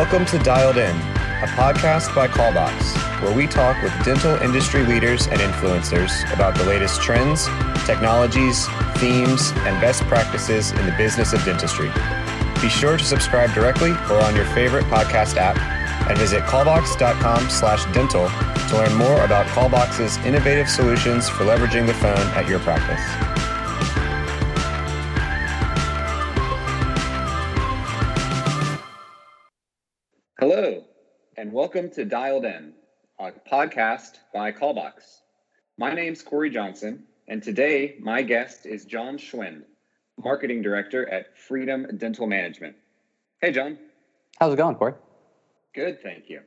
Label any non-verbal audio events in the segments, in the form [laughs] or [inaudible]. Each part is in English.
Welcome to Dialed In, a podcast by Callbox, where we talk with dental industry leaders and influencers about the latest trends, technologies, themes, and best practices in the business of dentistry. Be sure to subscribe directly or on your favorite podcast app and visit callbox.com slash dental to learn more about Callbox's innovative solutions for leveraging the phone at your practice. And welcome to Dialed In, a podcast by Callbox. My name's Corey Johnson, and today my guest is John Schwind, Marketing Director at Freedom Dental Management. Hey, John. How's it going, Corey? Good, thank you.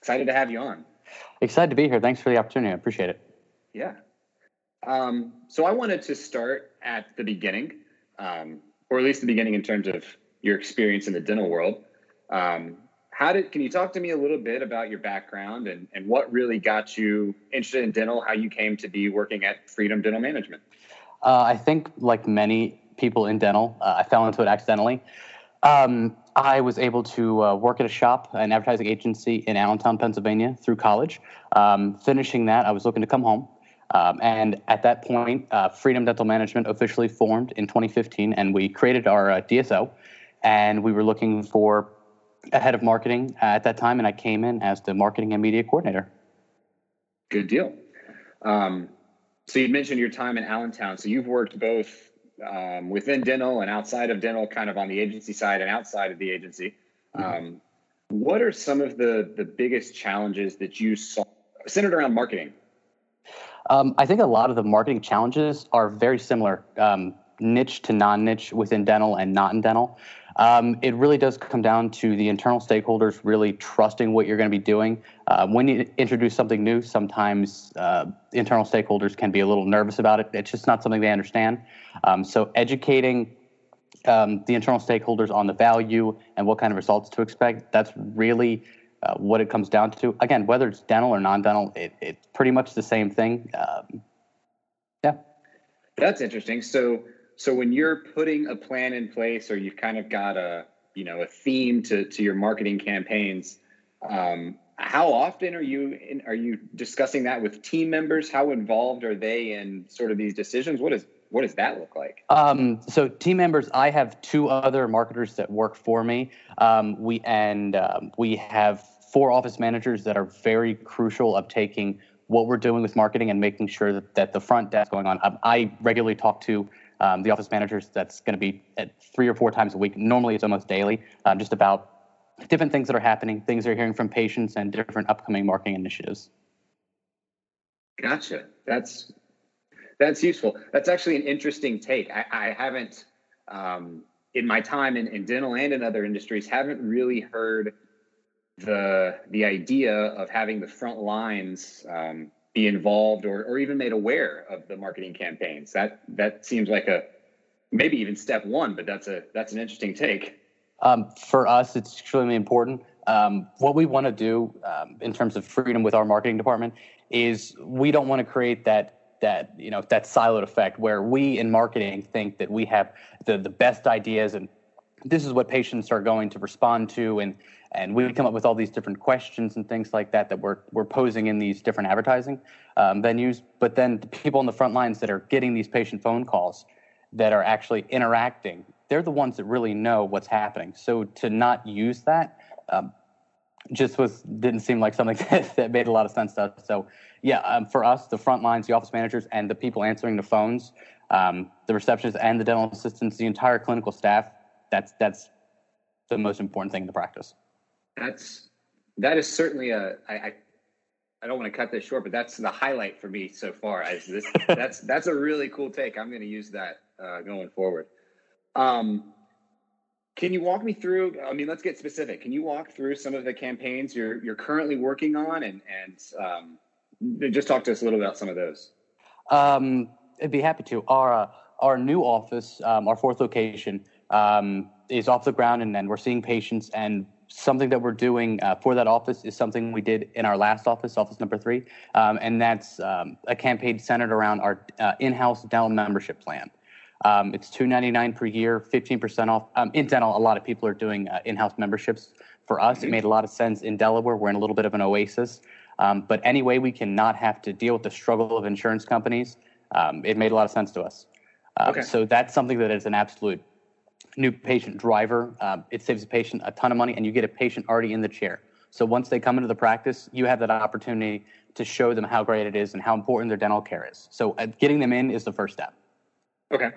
Excited to have you on. Excited to be here. Thanks for the opportunity. I appreciate it. Yeah. Um, so I wanted to start at the beginning, um, or at least the beginning in terms of your experience in the dental world. Um, how did can you talk to me a little bit about your background and, and what really got you interested in dental, how you came to be working at Freedom Dental Management? Uh, I think, like many people in dental, uh, I fell into it accidentally. Um, I was able to uh, work at a shop, an advertising agency in Allentown, Pennsylvania, through college. Um, finishing that, I was looking to come home. Um, and at that point, uh, Freedom Dental Management officially formed in 2015, and we created our uh, DSO. And we were looking for head of marketing at that time, and I came in as the marketing and media coordinator. Good deal. Um, so you mentioned your time in Allentown. So you've worked both um, within dental and outside of dental, kind of on the agency side and outside of the agency. Mm-hmm. Um, what are some of the the biggest challenges that you saw centered around marketing? Um, I think a lot of the marketing challenges are very similar, um, niche to non-niche within dental and not in dental. Um, it really does come down to the internal stakeholders really trusting what you're going to be doing. Uh, when you introduce something new, sometimes uh, internal stakeholders can be a little nervous about it. It's just not something they understand. Um, so educating um, the internal stakeholders on the value and what kind of results to expect, that's really uh, what it comes down to. Again, whether it's dental or non-dental, it, it's pretty much the same thing. Um, yeah. That's interesting. So so when you're putting a plan in place or you've kind of got a you know a theme to to your marketing campaigns um, how often are you in, are you discussing that with team members? How involved are they in sort of these decisions? What is what does that look like? Um, so team members i have two other marketers that work for me. Um, we and um, we have four office managers that are very crucial of taking what we're doing with marketing and making sure that, that the front desk going on. Um, i regularly talk to um, the office managers that's going to be at three or four times a week. Normally, it's almost daily, um, just about different things that are happening, things they're hearing from patients, and different upcoming marketing initiatives. Gotcha. That's that's useful. That's actually an interesting take. I, I haven't, um, in my time in, in dental and in other industries, haven't really heard the the idea of having the front lines um, be involved or, or even made aware of the marketing campaigns. That that seems like a maybe even step one, but that's a that's an interesting take. Um, for us, it's extremely important. Um, what we want to do um, in terms of freedom with our marketing department is we don't want to create that that you know that siloed effect where we in marketing think that we have the the best ideas and this is what patients are going to respond to and and we come up with all these different questions and things like that that we're, we're posing in these different advertising um, venues. But then the people on the front lines that are getting these patient phone calls that are actually interacting they're the ones that really know what's happening. So to not use that um, just was didn't seem like something [laughs] that, that, made a lot of sense to us. So yeah um, for us the front lines the office managers and the people answering the phones um, the receptionists and the dental assistants the entire clinical staff that's that's the most important thing in the practice that's that is certainly a I, I I don't want to cut this short, but that's the highlight for me so far. As this, [laughs] that's that's a really cool take. I'm going to use that uh, going forward. Um, can you walk me through? I mean, let's get specific. Can you walk through some of the campaigns you're you're currently working on, and and um, just talk to us a little about some of those? Um, I'd be happy to. Our uh, our new office, um, our fourth location, um, is off the ground, and then we're seeing patients and something that we're doing uh, for that office is something we did in our last office, office number three, um, and that's um, a campaign centered around our uh, in-house dental membership plan. Um, it's two ninety nine per year, fifteen percent off. Um, in dental, a lot of people are doing uh, in-house memberships For us, it made a lot of sense in Delaware. We're in a little bit of an oasis. Um, but anyway, we cannot have to deal with the struggle of insurance companies, um, it made a lot of sense to us. Okay. So that's something that is an absolute new patient driver. Uh, it saves the patient a ton of money, and you get a patient already in the chair. So once they come into the practice, you have that opportunity to show them how great it is and how important their dental care is. So uh, getting them in is the first step. Okay.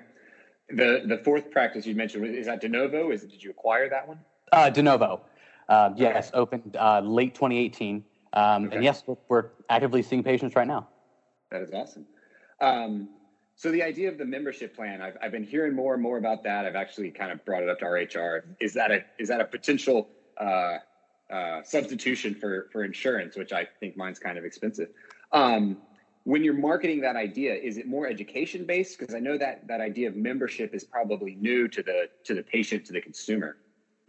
The the fourth practice you mentioned is that de novo? Is it, did you acquire that one? Uh, de novo. Uh, yes, okay. opened uh, late 2018. Um, okay. And yes, we're, we're, actively seeing patients right now. That is awesome. Um, so the idea of the membership plan, I've, I've been hearing more and more about that. I've actually kind of brought it up to our HR. Is that a is that a potential uh, uh, substitution for for insurance, which I think mine's kind of expensive. Um, when you're marketing that idea, is it more education based? Because I know that that idea of membership is probably new to the to the patient to the consumer.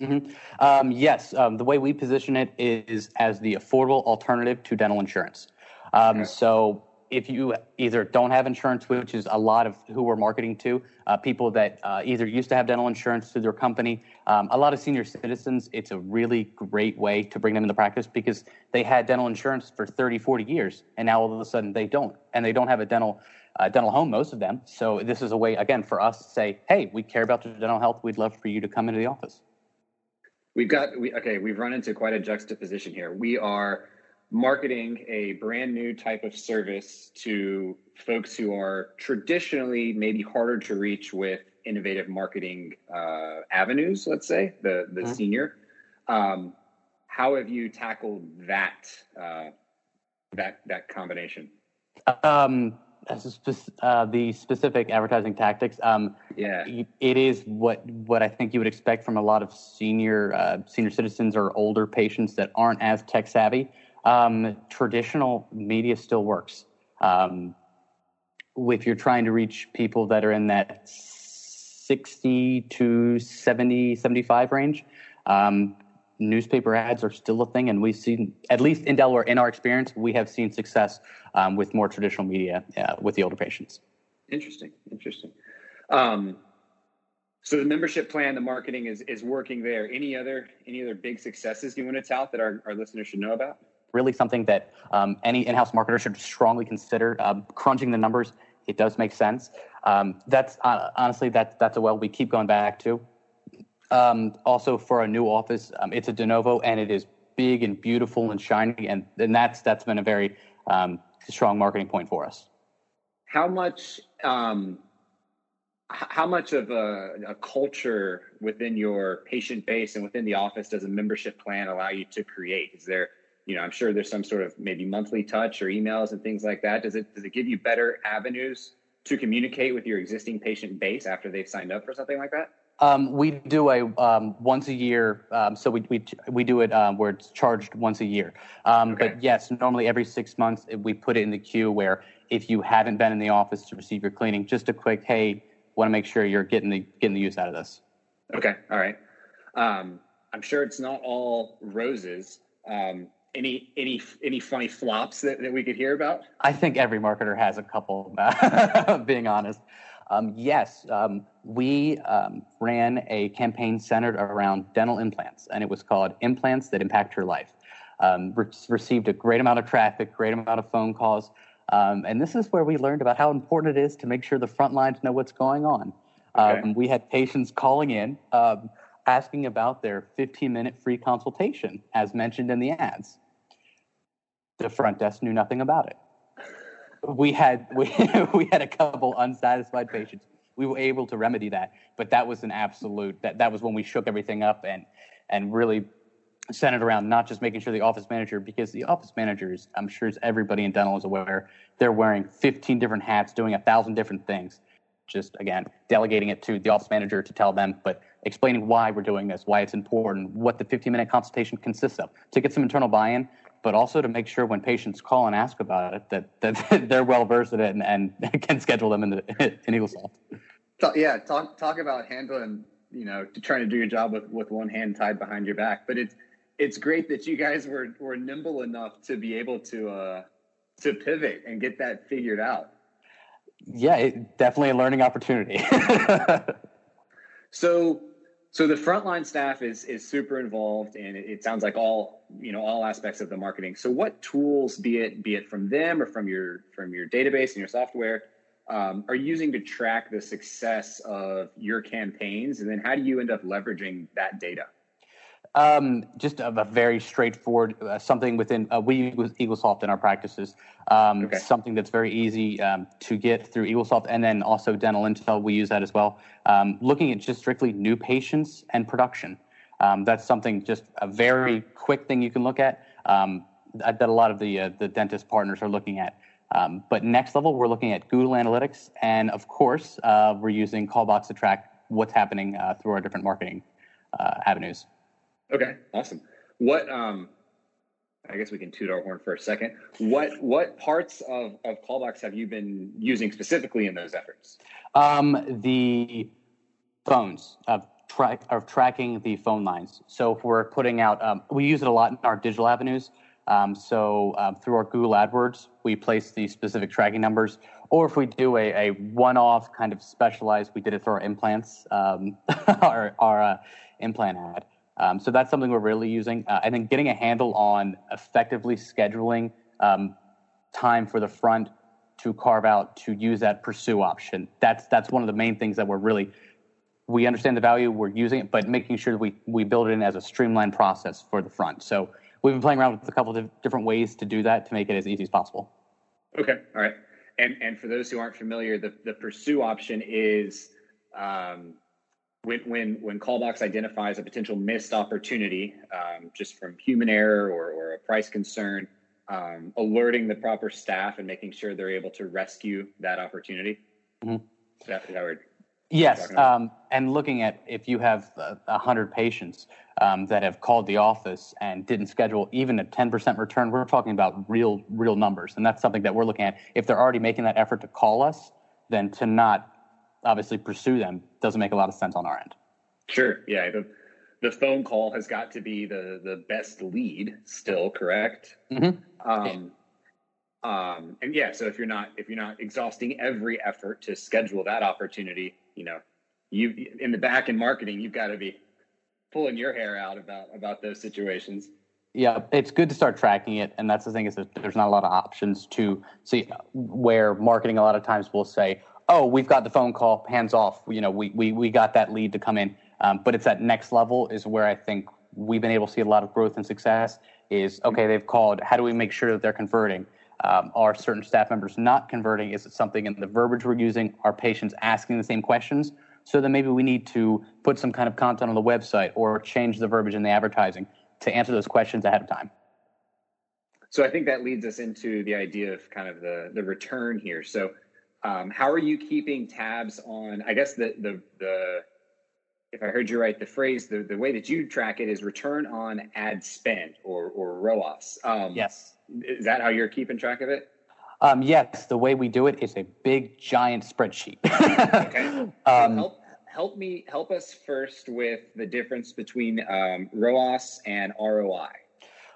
Mm-hmm. Um, yes, um, the way we position it is as the affordable alternative to dental insurance. Um, okay. So if you either don't have insurance, which is a lot of who we're marketing to, uh, people that uh, either used to have dental insurance through their company, um, a lot of senior citizens, it's a really great way to bring them into practice because they had dental insurance for 30, 40 years, and now all of a sudden they don't, and they don't have a dental uh, dental home, most of them. So this is a way, again, for us to say, hey, we care about your dental health. We'd love for you to come into the office. We've got we okay. We've run into quite a juxtaposition here. We are marketing a brand new type of service to folks who are traditionally maybe harder to reach with innovative marketing uh, avenues let's say the the mm-hmm. senior. Um, how have you tackled that uh, that that combination? Um, uh, the specific advertising tactics um, yeah. it is what what i think you would expect from a lot of senior uh, senior citizens or older patients that aren't as tech savvy um, traditional media still works. Um, if you're trying to reach people that are in that 60 to 70, 75 range, um, newspaper ads are still a thing. And we've seen, at least in Delaware, in our experience, we have seen success um, with more traditional media uh, with the older patients. Interesting. Interesting. Um, so the membership plan, the marketing is is working there. Any other any other big successes you want to tout that our, our listeners should know about? Really something that um, any in-house marketer should strongly consider. Um, crunching the numbers, it does make sense. Um, that's uh, honestly that that's a well we keep going back to. Um, also, for a new office, um, it's a de novo and it is big and beautiful and shiny, and and that's that's been a very um, strong marketing point for us. How much? how much of a, a, culture within your patient base and within the office does a membership plan allow you to create? Is there you know, I'm sure there's some sort of maybe monthly touch or emails and things like that. Does it does it give you better avenues to communicate with your existing patient base after they've signed up for something like that? Um, we do a um, once a year, um, so we, we we do it um, where it's charged once a year. Um, okay. But yes, normally every six months we put it in the queue where if you haven't been in the office to receive your cleaning, just a quick hey, want to make sure you're getting the getting the use out of this. Okay, all right. Um, I'm sure it's not all roses. Um, any any any funny flops that, that we could hear about? I think every marketer has a couple. [laughs] being honest, um, yes, um, we um, ran a campaign centered around dental implants, and it was called "Implants That Impact Your Life." Re- received a great amount of traffic, great amount of phone calls, um, and this is where we learned about how important it is to make sure the front lines know what's going on. Okay. Um, we had patients calling in um, asking about their 15 minute free consultation, as mentioned in the ads the front desk knew nothing about it. We had [laughs] we, we had a couple unsatisfied patients. We were able to remedy that, but that was an absolute that that was when we shook everything up and and really centered around not just making sure the office manager because the office managers i'm sure as everybody in dental is aware they're wearing 15 different hats doing a thousand different things just again delegating it to the office manager to tell them but explaining why we're doing this why it's important what the 15 minute consultation consists of to get some internal buy-in but also to make sure when patients call and ask about it that, that [laughs] they're well versed in it and, and [laughs] can schedule them in, the, [laughs] in EagleSoft. Yeah, talk talk about handling, you know, trying to do your job with, with one hand tied behind your back. But it's it's great that you guys were were nimble enough to be able to uh, to pivot and get that figured out. Yeah, it, definitely a learning opportunity. so So the frontline staff is is super involved, and it, it, sounds like all you know all aspects of the marketing. So what tools, be it be it from them or from your from your database and your software, um, are you using to track the success of your campaigns, and then how do you end up leveraging that data? Um, just a, a, very straightforward uh, something within uh, we use Eaglesoft in our practices. Um, okay. Something that's very easy um, to get through Eaglesoft, and then also Dental Intel. We use that as well. Um, looking at just strictly new patients and production. Um, that's something just a very quick thing you can look at um, that a lot of the uh, the dentist partners are looking at. but next level, we're looking at Google Analytics, and of course, uh, we're using Callbox to track what's happening uh, through our different marketing uh, avenues. Okay, awesome. What um I guess we can toot our horn for a second. What what parts of, of Callbox have you been using specifically in those efforts? Um, the phones of of tracking the phone lines. So if we're putting out, um, we use it a lot in our digital avenues. Um, so um, through our Google AdWords, we place the specific tracking numbers. Or if we do a, a one-off kind of specialized, we did it for our implants, um, [laughs] our, our uh, implant ad. Um, so that's something we're really using. Uh, and then getting a handle on effectively scheduling um, time for the front to carve out to use that pursue option. That's that's one of the main things that we're really we understand the value, we're using it, but making sure that we we build it in as a streamlined process for the front. So we've been playing around with a couple of different ways to do that to make it as easy as possible. Okay, all right. And and for those who aren't familiar, the the pursue option is um, when when when Callbox identifies a potential missed opportunity, um, just from human error or, or a price concern, um, alerting the proper staff and making sure they're able to rescue that opportunity. Mm-hmm. That, that yes, um, and looking at if you have a hundred patients um, that have called the office and didn't schedule even a ten percent return, we're talking about real real numbers, and that's something that we're looking at. If they're already making that effort to call us, then to not obviously pursue them doesn't make a lot of sense on our end. Sure. Yeah. The, the phone call has got to be the, the best lead still, correct? Mm-hmm. Um, um, and yeah, so if you're not, if you're not exhausting every effort to schedule that opportunity, you know, you in the back in marketing, you've got to be pulling your hair out about, about those situations. Yeah, it's good to start tracking it, and that's the thing is that there's not a lot of options to see where marketing a lot of times will say, oh, we've got the phone call, hands off. You know, we we we got that lead to come in. Um, but it's that next level is where I think we've been able to see a lot of growth and success. Is okay, they've called. How do we make sure that they're converting? Um, are certain staff members not converting? Is it something in the verbiage we're using? Are patients asking the same questions? So then maybe we need to put some kind of content on the website or change the verbiage in the advertising to answer those questions ahead of time. So I think that leads us into the idea of kind of the the return here. So um, how are you keeping tabs on? I guess the the the if I heard you right, the phrase the, the way that you track it is return on ad spend or or ROAS. Um, yes, is that how you're keeping track of it? Um, yes, the way we do it is a big giant spreadsheet. okay. [laughs] Um, help help me help us first with the difference between um, ROAS and ROI.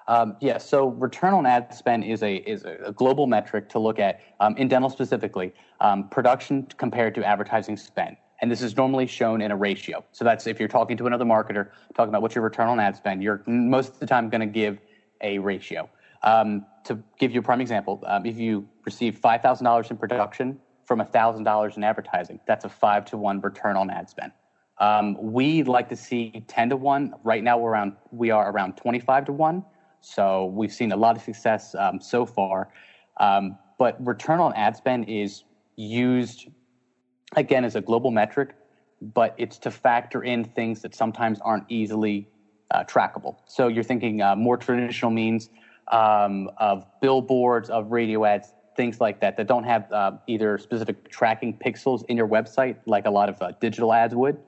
Um, yeah, so return on ad spend is a is a global metric to look at um, in dental specifically um, production compared to advertising spend, and this is normally shown in a ratio. So that's if you're talking to another marketer talking about what's your return on ad spend, you're most of the time going to give a ratio. Um, to give you a prime example, um, if you receive five thousand dollars in production from thousand dollars in advertising, that's a five to one return on ad spend. Um, we'd like to see ten to one. Right now, we're around we are around twenty five to one. So we've seen a lot of success um, so far. Um, but return on ad spend is used again as a global metric, but it's to factor in things that sometimes aren't easily uh, trackable. So you're thinking uh, more traditional means um, of billboards, of radio ads, things like that that don't have uh, either specific tracking pixels in your website like a lot of uh, digital ads would.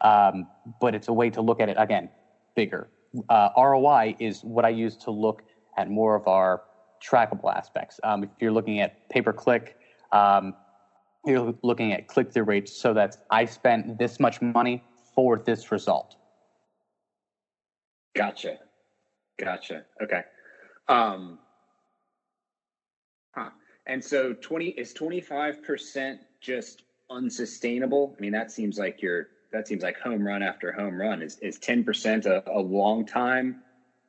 Um, but it's a way to look at it again bigger, uh, ROI is what I use to look at more of our trackable aspects. Um, if you're looking at pay per click, um, you're looking at click through rates. So that I spent this much money for this result. Gotcha. Gotcha. Okay. Um, huh. And so 20 is 25% just unsustainable? I mean, that seems like you're that seems like home run after home run. Is is ten percent a, a long time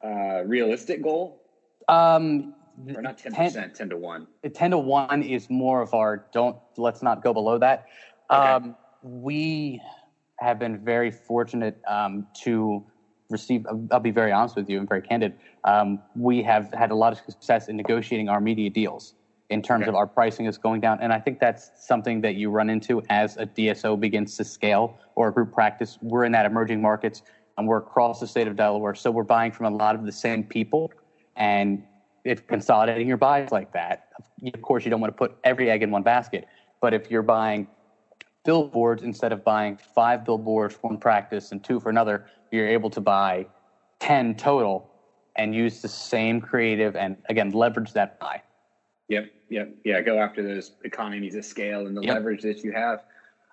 uh, realistic goal? Um, or not ten percent, ten to one. Ten to one is more of our don't. Let's not go below that. Okay. Um, we have been very fortunate um, to receive. I'll be very honest with you and very candid. Um, we have had a lot of success in negotiating our media deals in terms okay. of our pricing is going down. And I think that's something that you run into as a DSO begins to scale or a group practice. We're in that emerging markets and we're across the state of Delaware. So we're buying from a lot of the same people. And if consolidating your buys like that, of course, you don't want to put every egg in one basket. But if you're buying billboards instead of buying five billboards for one practice and two for another, you're able to buy 10 total and use the same creative and again leverage that buy Yep, yep, yeah. Go after those economies of scale and the yep. leverage that you have.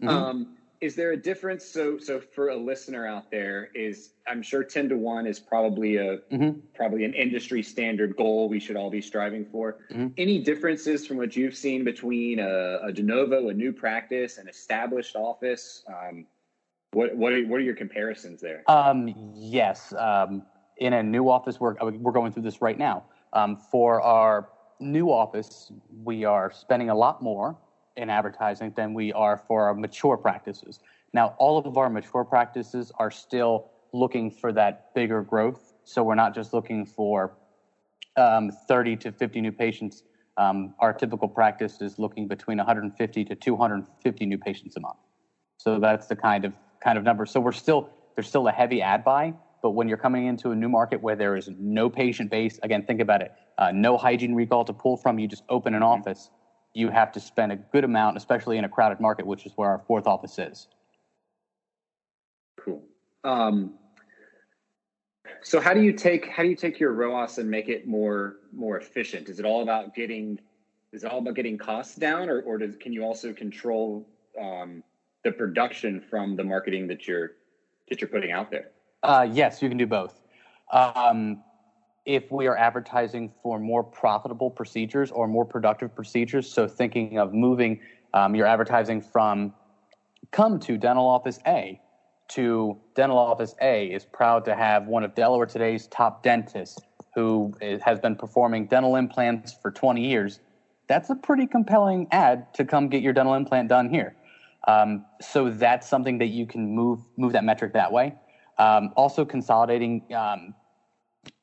Mm-hmm. Um, is there a difference? So, so for a listener out there, is I'm sure ten to one is probably a mm-hmm. probably an industry standard goal we should all be striving for. Mm-hmm. Any differences from what you've seen between a, a de novo, a new practice, an established office? Um, what what are, what are your comparisons there? Um, yes, um, in a new office, we're we're going through this right now. Um, for our new office, we are spending a lot more in advertising than we are for our mature practices. Now, all of our mature practices are still looking for that bigger growth. So we're not just looking for um, 30 to 50 new patients. Um, our typical practice is looking between 150 to 250 new patients a month. So that's the kind of kind of number. So we're still there's still a heavy ad buy, but when you're coming into a new market where there is no patient base, again, think about it uh, no hygiene recall to pull from. You just open an mm-hmm. office. You have to spend a good amount, especially in a crowded market, which is where our fourth office is. Cool. Um, so how do you take how do you take your ROAS and make it more more efficient? Is it all about getting is it all about getting costs down, or or does, can you also control um, the production from the marketing that you're that you're putting out there? Uh, yes, you can do both. Um, if we are advertising for more profitable procedures or more productive procedures. So, thinking of moving um, your advertising from come to dental office A to dental office A is proud to have one of Delaware today's top dentists who has been performing dental implants for 20 years. That's a pretty compelling ad to come get your dental implant done here. Um, so that's something that you can move move that metric that way. Um, also, consolidating um,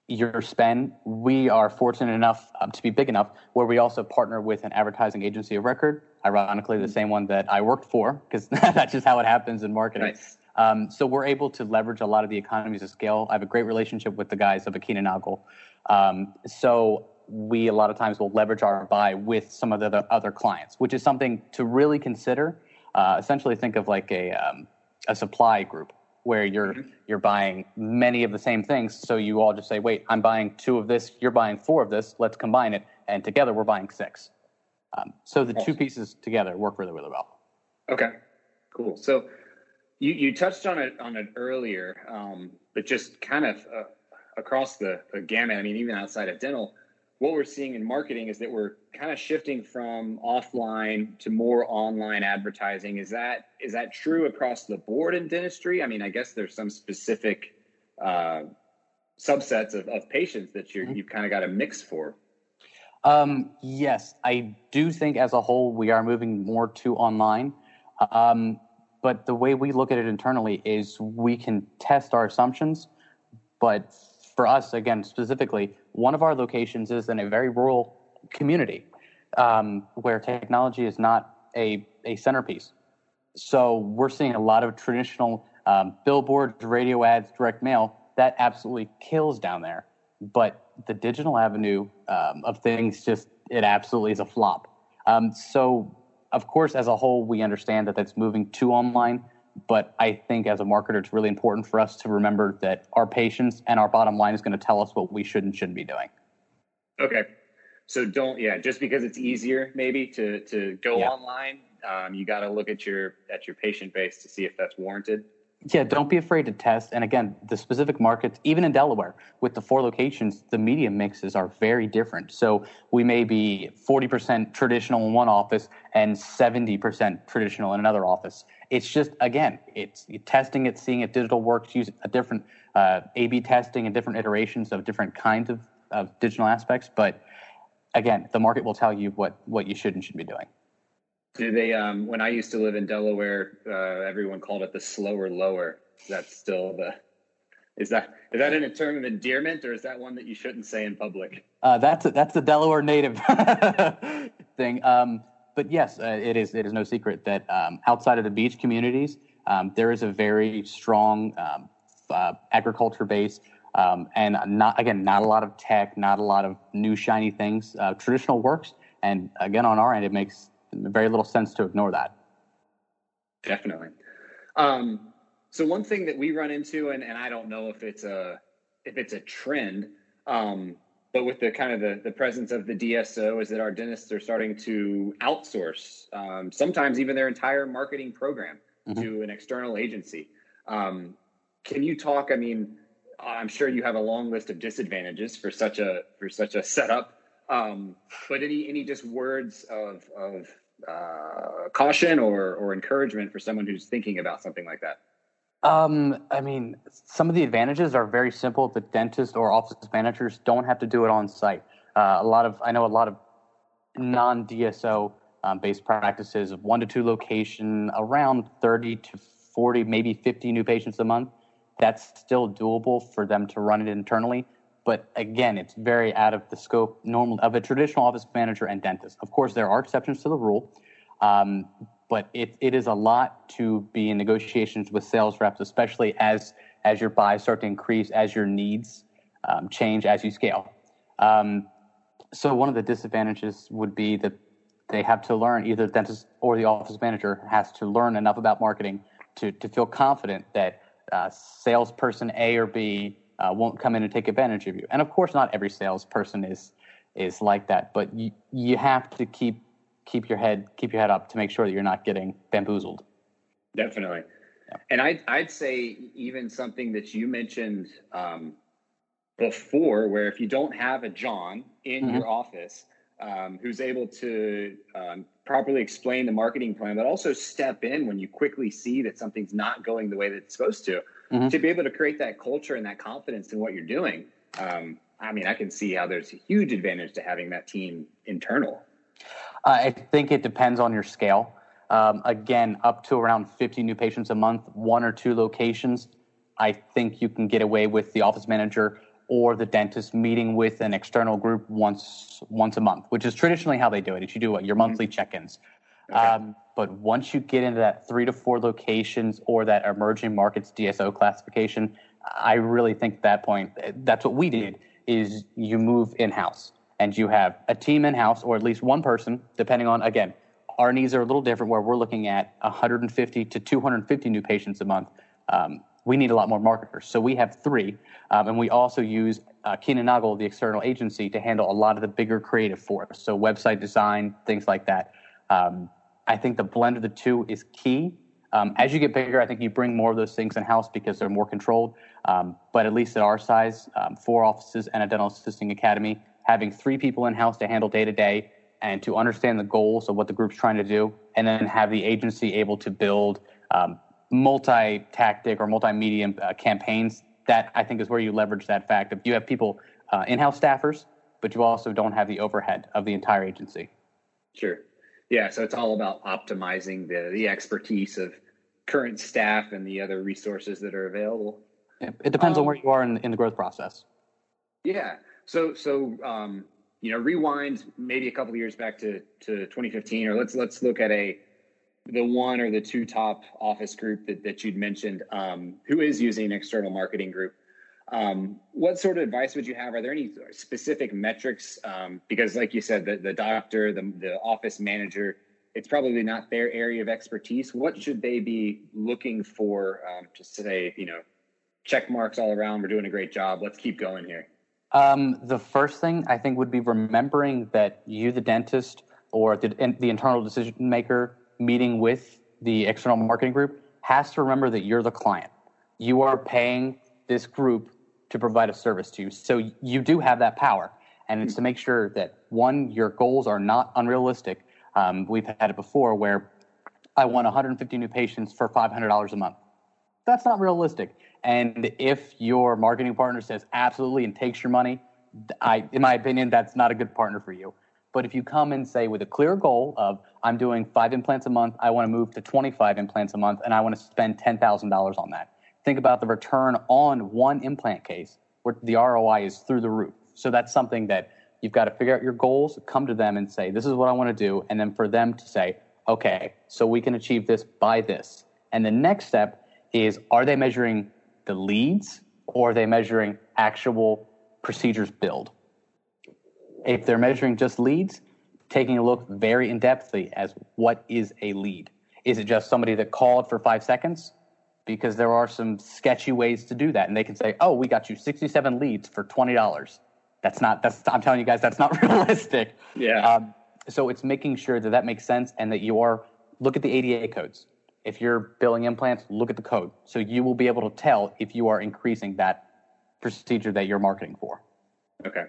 your spend, we are fortunate enough um, to be big enough where we also partner with an advertising agency of record, ironically, the mm-hmm. same one that I worked for, because [laughs] that's just how it happens in marketing. Nice. Um, so we're able to leverage a lot of the economies of scale. I have a great relationship with the guys of Akina Nagel. Um, so we a lot of times will leverage our buy with some of the other clients, which is something to really consider. Uh, essentially, think of like a, um, a supply group where you're mm-hmm. you're buying many of the same things. So you all just say, "Wait, I'm buying two of this. You're buying four of this. Let's combine it, and together we're buying six. Um, so the awesome. two pieces together work really, really well. Okay, cool. So you you touched on it on it earlier, um, but just kind of uh, across the, the gamut. I mean, even outside of dental, what we're seeing in marketing is that we're kind of shifting from offline to more online advertising. Is that is that true across the board in dentistry? I mean, I guess there's some specific uh, subsets of, of patients that you're, mm-hmm. you've kind of got a mix for. Um, yes, I do think as a whole we are moving more to online. Um, but the way we look at it internally is we can test our assumptions, but for us, again, specifically, one of our locations is in a very rural community um, where technology is not a, a centerpiece. So we're seeing a lot of traditional um, billboards, radio ads, direct mail. That absolutely kills down there. But the digital avenue um, of things just, it absolutely is a flop. Um, so, of course, as a whole, we understand that that's moving to online but I think as a marketer, it's really important for us to remember that our patients and our bottom line is going to tell us what we should and shouldn't be doing. Okay. So don't, yeah, just because it's easier maybe to, to go yeah. online, um, you got to look at your, at your patient base to see if that's warranted. yeah, don't be afraid to test. And again, the specific markets, even in Delaware, with the four locations, the media mixes are very different. So we may be 40% traditional in one office and 70% traditional in another office. It's just, again, it's testing it, seeing if digital works, use a different uh, A B testing and different iterations of different kinds of, of digital aspects. But again, the market will tell you what, what you should and should be doing. Do they? Um, when I used to live in Delaware, uh, everyone called it the slower lower. That's still the. Is that is that in a term of endearment, or is that one that you shouldn't say in public? Uh, that's a, that's the Delaware native [laughs] thing. Um, but yes, uh, it is it is no secret that um, outside of the beach communities, um, there is a very strong um, uh, agriculture base. Um, and not again, not a lot of tech, not a lot of new shiny things. Uh, traditional works, and again, on our end, it makes very little sense to ignore that. Definitely. Um, so one thing that we run into, and, and I don't know if it's a if it's a trend, um, but with the kind of the, the presence of the DSO, is that our dentists are starting to outsource um, sometimes even their entire marketing program mm-hmm. to an external agency. Um, can you talk? I mean, I'm sure you have a long list of disadvantages for such a for such a setup. Um, but any any just words of of uh, caution or or encouragement for someone who's thinking about something like that? Um, I mean, some of the advantages are very simple. The dentist or office managers don't have to do it on site. Uh, a lot of I know a lot of non DSO um, based practices of one to two location, around thirty to forty, maybe fifty new patients a month. That's still doable for them to run it internally. But again, it's very out of the scope normal of a traditional office manager and dentist. Of course, there are exceptions to the rule, um, but it, it is a lot to be in negotiations with sales reps, especially as as your buys start to increase, as your needs um, change, as you scale. Um, so one of the disadvantages would be that they have to learn either the dentist or the office manager has to learn enough about marketing to to feel confident that uh, salesperson A or B uh, won't come in and take advantage of you. And of course, not every salesperson is is like that, but you you have to keep keep your head keep your head up to make sure that you're not getting bamboozled. Definitely. Yeah. And I'd, I'd say even something that you mentioned um, before, where if you don't have a John in mm-hmm. your office um, who's able to um, properly explain the marketing plan, but also step in when you quickly see that something's not going the way that it's supposed to, mm-hmm. to be able to create that culture and that confidence in what you're doing. Um, I mean, I can see how there's a huge advantage to having that team internal. I think it depends on your scale. Um, again, up to around 50 new patients a month, one or two locations. I think you can get away with the office manager or the dentist meeting with an external group once once a month, which is traditionally how they do it. You do what your mm-hmm. monthly check-ins. Okay. Um, but once you get into that three to four locations or that emerging markets DSO classification, I really think at that point that's what we did is you move in house and you have a team in house or at least one person, depending on again, our needs are a little different where we're looking at 150 to 250 new patients a month. Um, we need a lot more marketers. So we have three, um, and we also use uh, Kuehne Nagel, the external agency, to handle a lot of the bigger creative for us. So website design, things like that. Um, I think the blend of the two is key. Um, as you get bigger, I think you bring more of those things in house because they're more controlled. Um, but at least at our size, um, four offices and a dental assisting academy, having three people in house to handle day to day and to understand the goals of what the group's trying to do, and then have the agency able to build um, multi-tactic or multi-medium uh, campaigns. That I think is where you leverage that fact of you have people uh, in-house staffers, but you also don't have the overhead of the entire agency. Sure. Yeah. So it's all about optimizing the the expertise of current staff and the other resources that are available. It depends um, on where you are in, in the growth process. Yeah. So so um, you know, rewind maybe a couple of years back to to 2015, or let's let's look at a the one or the two top office group that, that you'd mentioned um, who is using an external marketing group. Um, what sort of advice would you have? Are there any specific metrics? Um, because like you said the, the doctor the, the office manager it's probably not their area of expertise. What should they be looking for um, to say you know check marks all around we're doing a great job let's keep going here um, the first thing i think would be remembering that you the dentist or the, the internal decision maker meeting with the external marketing group has to remember that you're the client. you are paying this group to provide a service to you. So you do have that power. And it's to make sure that one, your goals are not unrealistic. Um, we've had it before where I want 150 new patients for $500 a month. That's not realistic. And if your marketing partner says absolutely and takes your money, I, in my opinion, that's not a good partner for you. But if you come and say with a clear goal of I'm doing five implants a month, I want to move to 25 implants a month, and I want to spend $10,000 on that. Think about the return on one implant case where the ROI is through the roof. So that's something that you've got to figure out your goals, come to them and say, this is what I want to do. And then for them to say, okay, so we can achieve this by this. And the next step is are they measuring the leads or are they measuring actual procedures build? If they're measuring just leads, taking a look very in depthly as what is a lead. Is it just somebody that called for five seconds? Because there are some sketchy ways to do that. And they can say, oh, we got you 67 leads for $20. That's not, that's, I'm telling you guys, that's not [laughs] realistic. Yeah. Um, so it's making sure that that makes sense and that you are, look at the ADA codes. If you're billing implants, look at the code. So you will be able to tell if you are increasing that procedure that you're marketing for. Okay.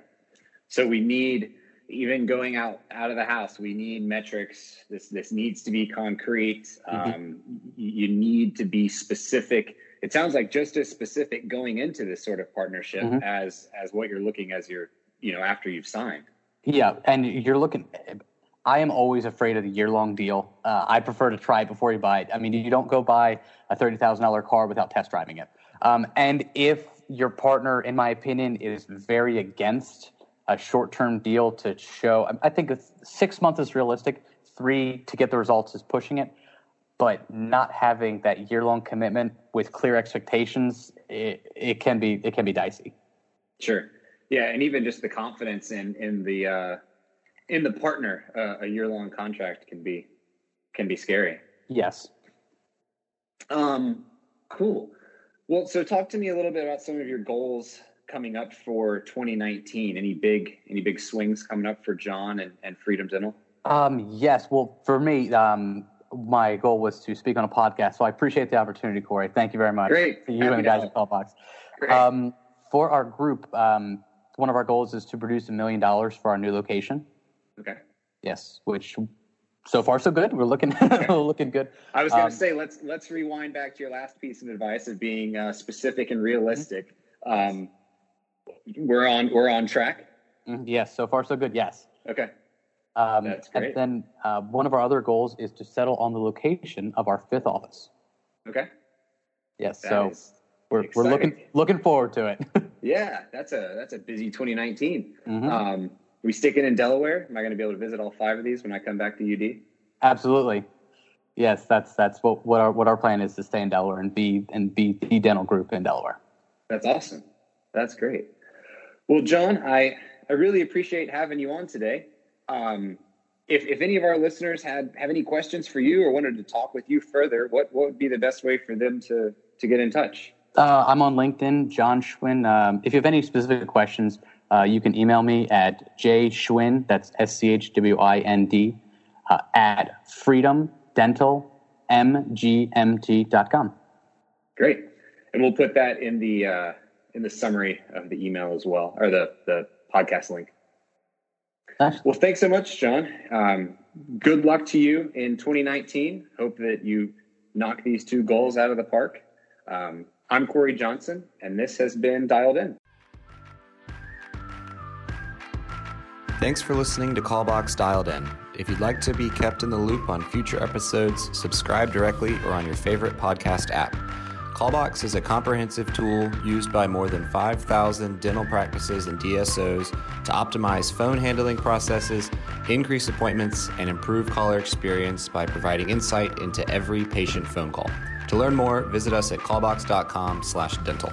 So we need even going out out of the house, we need metrics. This this needs to be concrete. Mm-hmm. Um, you need to be specific. It sounds like just as specific going into this sort of partnership mm-hmm. as as what you're looking as you're you know after you've signed. Yeah, and you're looking. I am always afraid of the year long deal. Uh, I prefer to try it before you buy it. I mean, you don't go buy a thirty thousand dollar car without test driving it. Um, and if your partner, in my opinion, is very against a short term deal to show. I think six months is realistic. Three to get the results is pushing it, but not having that year long commitment with clear expectations, it, it can be it can be dicey. Sure. Yeah, and even just the confidence in in the uh, in the partner, uh, a year long contract can be can be scary. Yes. Um. Cool. Well, so talk to me a little bit about some of your goals coming up for 2019? Any big any big swings coming up for John and, and Freedom Dental? Um, yes. Well, for me, um, my goal was to speak on a podcast, so I appreciate the opportunity, Corey. Thank you very much. Great. To you Happy and the guys at Callbox. Great. Um, for our group, um, one of our goals is to produce a million dollars for our new location. Okay. Yes, which so far so good. We're looking okay. [laughs] looking good. I was going to um, say let's let's rewind back to your last piece of advice of being uh, specific and realistic. Um, we're on we're on track. Mm-hmm. Yes, so far so good. Yes. Okay. Um, That's great. And then uh, one of our other goals is to settle on the location of our fifth office. Okay. Yes. That so we're exciting. we're looking looking forward to it. [laughs] yeah, that's a that's a busy 2019. Mm-hmm. Um, we sticking in in Delaware? Am I going to be able to visit all five of these when I come back to UD? Absolutely. Yes, that's that's what, what our what our plan is to stay in Delaware and be and be the dental group in Delaware. That's awesome. That's great. Well, John, I, I really appreciate having you on today. Um, if, if any of our listeners had have any questions for you or wanted to talk with you further, what, what would be the best way for them to, to get in touch? Uh, I'm on LinkedIn, John Schwind. Um, if you have any specific questions, uh, you can email me at jschwind, that's S C H W I N D, uh, at freedomdentalmgmt.com. Great. And we'll put that in the uh, in the summary of the email as well, or the, the podcast link. Well, thanks so much, John. Um, good luck to you in 2019. Hope that you knock these two goals out of the park. Um, I'm Corey Johnson, and this has been Dialed In. Thanks for listening to Callbox Dialed In. If you'd like to be kept in the loop on future episodes, subscribe directly or on your favorite podcast app. Callbox is a comprehensive tool used by more than 5,000 dental practices and DSOs to optimize phone handling processes, increase appointments, and improve caller experience by providing insight into every patient phone call. To learn more, visit us at callbox.com/dental.